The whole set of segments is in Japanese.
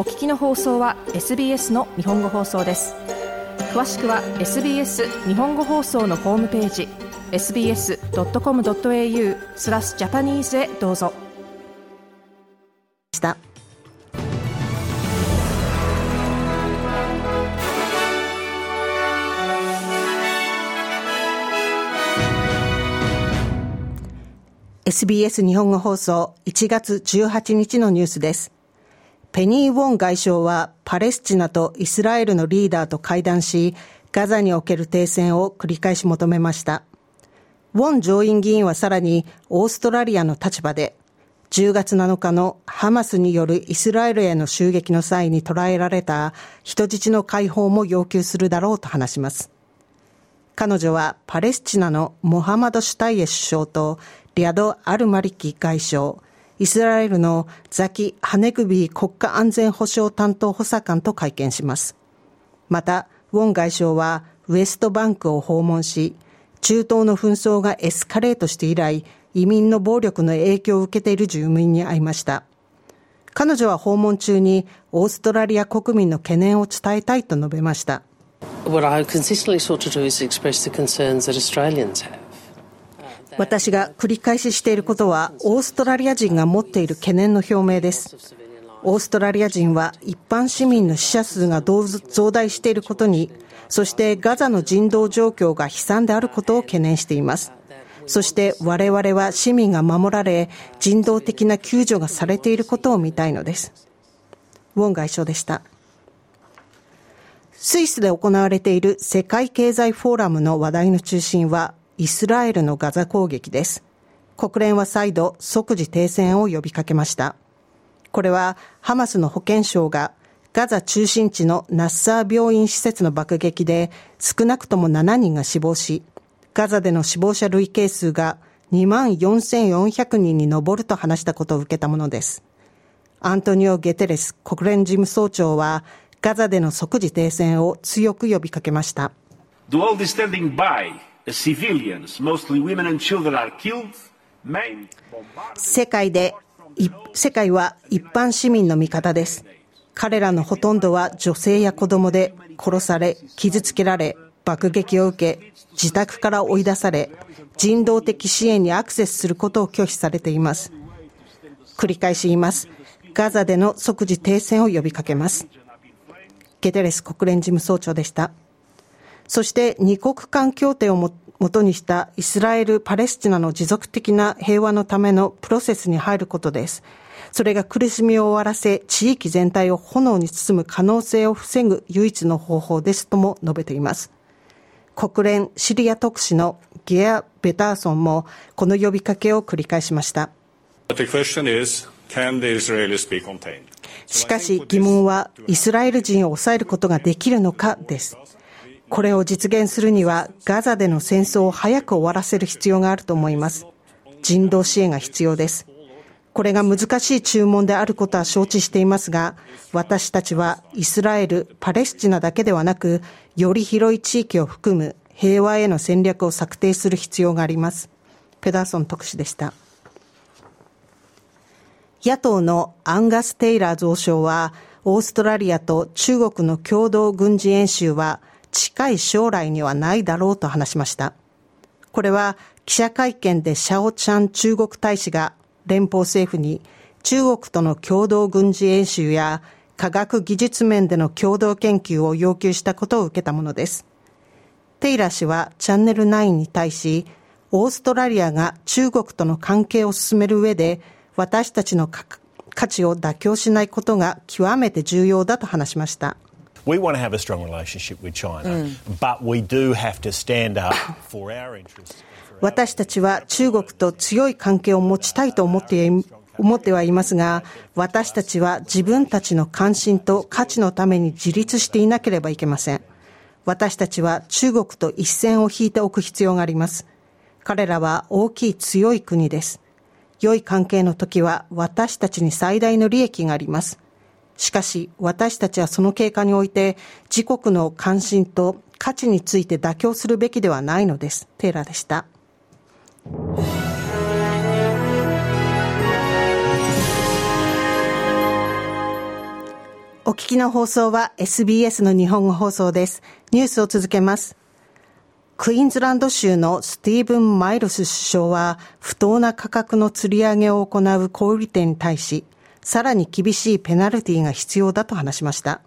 お聞きの放送は SBS の日本語放送です。詳しくは SBS 日本語放送のホームページ sbs.com.au スラスジャパニーズへどうぞ。した。SBS 日本語放送1月18日のニュースです。ペニー・ウォン外相はパレスチナとイスラエルのリーダーと会談し、ガザにおける停戦を繰り返し求めました。ウォン上院議員はさらにオーストラリアの立場で、10月7日のハマスによるイスラエルへの襲撃の際に捕らえられた人質の解放も要求するだろうと話します。彼女はパレスチナのモハマド・シュタイエ首相とリアド・アルマリキ外相、イスラエルのザキ・ハネグビー国家安全保障担当補佐官と会見します。また、ウォン外相はウエストバンクを訪問し、中東の紛争がエスカレートして以来、移民の暴力の影響を受けている住民に会いました。彼女は訪問中にオーストラリア国民の懸念を伝えたいと述べました。What I consistently sought to do is express the concerns that Australians have. 私が繰り返ししていることは、オーストラリア人が持っている懸念の表明です。オーストラリア人は一般市民の死者数が増大していることに、そしてガザの人道状況が悲惨であることを懸念しています。そして我々は市民が守られ、人道的な救助がされていることを見たいのです。ウォン外相でした。スイスで行われている世界経済フォーラムの話題の中心はイスラエルのガザ攻撃です。国連は再度即時停戦を呼びかけました。これはハマスの保健省がガザ中心地のナッサー病院施設の爆撃で少なくとも7人が死亡し、ガザでの死亡者累計数が2万4400人に上ると話したことを受けたものです。アントニオ・ゲテレス国連事務総長はガザでの即時停戦を強く呼びかけました。世界で、世界は一般市民の味方です。彼らのほとんどは女性や子供で殺され、傷つけられ、爆撃を受け、自宅から追い出され、人道的支援にアクセスすることを拒否されています。繰り返し言います。ガザでの即時停戦を呼びかけます。ゲテレス国連事務総長でした。そして二国間協定をもとにしたイスラエル・パレスチナの持続的な平和のためのプロセスに入ることです。それが苦しみを終わらせ、地域全体を炎に包む可能性を防ぐ唯一の方法ですとも述べています。国連シリア特使のゲア・ベターソンもこの呼びかけを繰り返しました。しかし疑問はイスラエル人を抑えることができるのかです。これを実現するにはガザでの戦争を早く終わらせる必要があると思います。人道支援が必要です。これが難しい注文であることは承知していますが、私たちはイスラエル、パレスチナだけではなく、より広い地域を含む平和への戦略を策定する必要があります。ペダーソン特使でした。野党のアンガス・テイラー増相は、オーストラリアと中国の共同軍事演習は近い将来にはないだろうと話しました。これは記者会見でシャオチャン中国大使が連邦政府に中国との共同軍事演習や科学技術面での共同研究を要求したことを受けたものです。テイラ氏はチャンネル9に対し、オーストラリアが中国との関係を進める上で私たちの価値を妥協しないことが極めて重要だと話しました。We want to have a strong relationship with China, but we do have to stand up for our interests. 私たちは中国と強い関係を持ちたいと思って思ってはいますが、私たちは自分たちの関心と価値のために自立していなければいけません。私たちは中国と一線を引いておく必要があります。彼らは大きい強い国です。良い関係の時は私たちに最大の利益があります。しかし私たちはその経過において自国の関心と価値について妥協するべきではないのです。テーラでした。お聞きの放送は SBS の日本語放送です。ニュースを続けます。クイーンズランド州のスティーブン・マイルス首相は不当な価格の釣り上げを行う小売店に対し、さらに厳しいペナルティが必要だと話しました。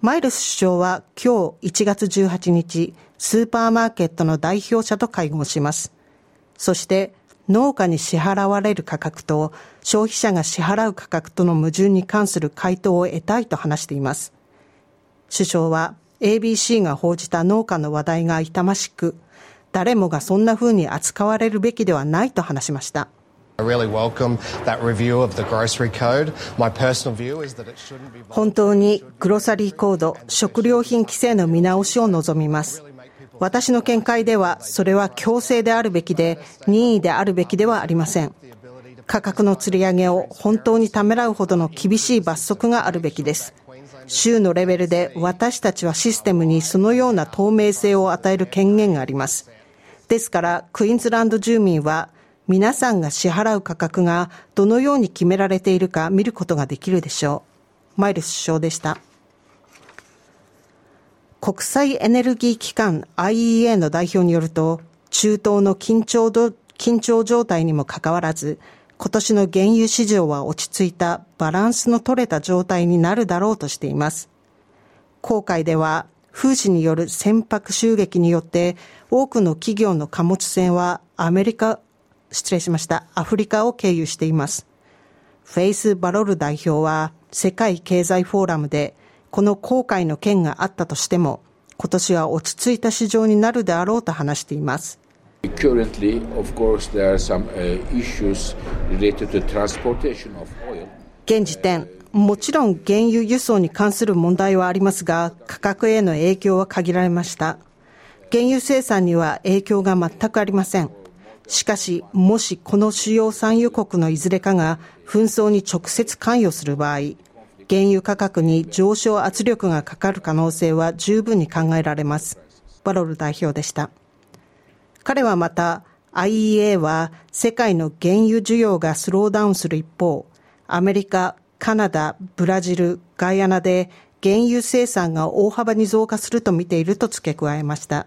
マイルス首相は今日1月18日、スーパーマーケットの代表者と会合します。そして農家に支払われる価格と消費者が支払う価格との矛盾に関する回答を得たいと話しています。首相は ABC が報じた農家の話題が痛ましく、誰もがそんな風に扱われるべきではないと話しました。本当にグロサリーコード、食料品規制の見直しを望みます。私の見解では、それは強制であるべきで、任意であるべきではありません。価格の釣り上げを本当にためらうほどの厳しい罰則があるべきです。州のレベルで私たちはシステムにそのような透明性を与える権限があります。ですから、クイーンズランド住民は皆さんが支払う価格がどのように決められているか見ることができるでしょう。マイルス首相でした。国際エネルギー機関 IEA の代表によると、中東の緊張緊張状態にもかかわらず、今年の原油市場は落ち着いたバランスの取れた状態になるだろうとしています。航海では風刺による船舶襲撃によって多くの企業の貨物船はアメリカ、失礼しました、アフリカを経由しています。フェイス・バロル代表は世界経済フォーラムでこの後悔の件があったとしても、今年は落ち着いた市場になるであろうと話しています。Currently, of course, there are some、issues related to transportation of oil. 現時点、もちろん原油輸送に関する問題はありますが、価格への影響は限られました。原油生産には影響が全くありません。しかし、もしこの主要産油国のいずれかが紛争に直接関与する場合、原油価格に上昇圧力がかかる可能性は十分に考えられます。バロル代表でした。彼はまた IEA は世界の原油需要がスローダウンする一方、アメリカ、カナダ、ブラジル、ガイアナで原油生産が大幅に増加すると見ていると付け加えました。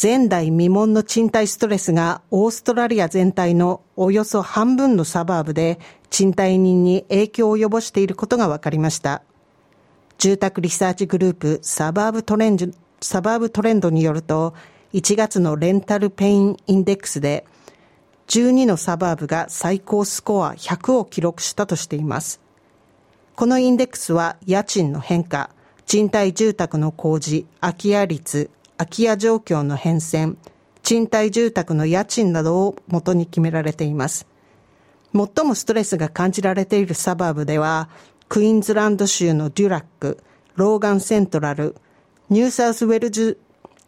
前代未聞の賃貸ストレスがオーストラリア全体のおよそ半分のサバーブで賃貸人に影響を及ぼしていることが分かりました。住宅リサーチグループサバーブトレンドサバーブトレンドによると1月のレンタルペインインデックスで12のサバーブが最高スコア100を記録したとしています。このインデックスは家賃の変化、賃貸住宅の工事、空き家率、空き家状況の変遷、賃貸住宅の家賃などを元に決められています。最もストレスが感じられているサバーブでは、クイーンズランド州のデュラック、ローガンセントラル、ニューサウスウェルズ、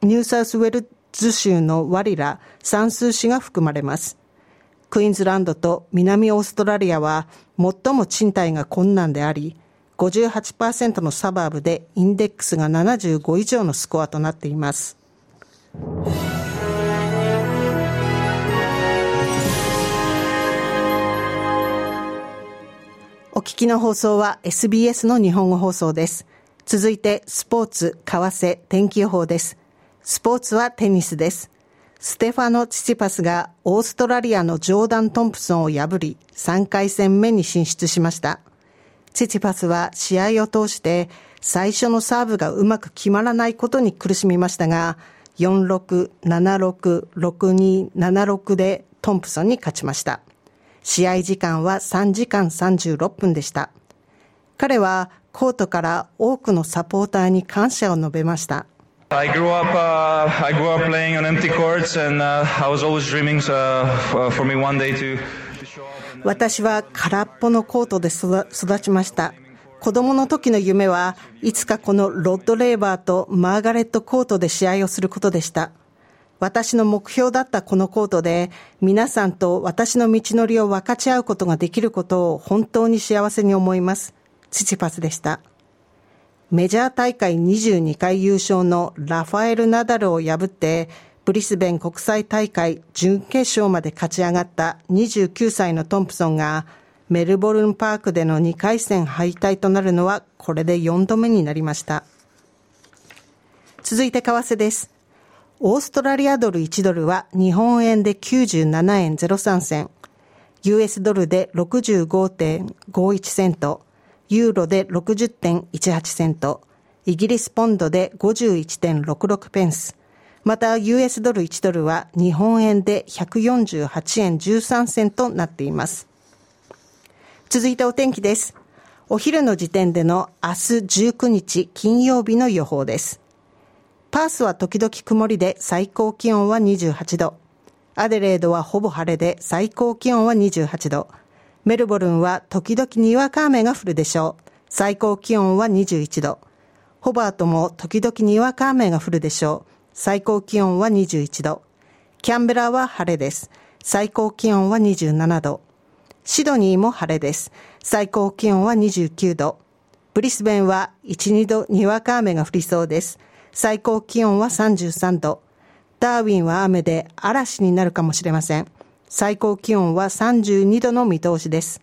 ニューサウスウェルズ州のワリラ、サンズスーシーが含まれます。クイーンズランドと南オーストラリアは最も賃貸が困難であり、58%のサバーブでインデックスが75以上のスコアとなっています。お聞きの放送は SBS の日本語放送です。続いてスポーツ、為替、天気予報です。スポーツはテニスです。ステファノ・チチパスがオーストラリアのジョーダン・トンプソンを破り3回戦目に進出しました。チチパスは試合を通して最初のサーブがうまく決まらないことに苦しみましたが、4-6、7-6、6-2、7-6でトンプソンに勝ちました。試合時間は3時間36分でした。彼はコートから多くのサポーターに感謝を述べました。I grew up, uh, I grew up playing on empty courts and uh, I was always dreaming uh, for me one day to 私は空っぽのコートで育ちました。子供の時の夢はいつかこのロッドレーバーとマーガレットコートで試合をすることでした。私の目標だったこのコートで皆さんと私の道のりを分かち合うことができることを本当に幸せに思います。チチパスでした。メジャー大会22回優勝のラファエル・ナダルを破ってブリスベン国際大会準決勝まで勝ち上がった29歳のトンプソンがメルボルンパークでの2回戦敗退となるのはこれで4度目になりました。続いて為替です。オーストラリアドル1ドルは日本円で97円03銭、US ドルで65.51セント、ユーロで60.18セント、イギリスポンドで51.66ペンス、また US ドル1ドルは日本円で148円13銭となっています。続いてお天気です。お昼の時点での明日19日金曜日の予報です。パースは時々曇りで最高気温は28度。アデレードはほぼ晴れで最高気温は28度。メルボルンは時々にわか雨が降るでしょう。最高気温は21度。ホバートも時々にわか雨が降るでしょう。最高気温は21度。キャンベラは晴れです。最高気温は27度。シドニーも晴れです。最高気温は29度。ブリスベンは1、2度にわか雨が降りそうです。最高気温は33度。ダーウィンは雨で嵐になるかもしれません。最高気温は32度の見通しです。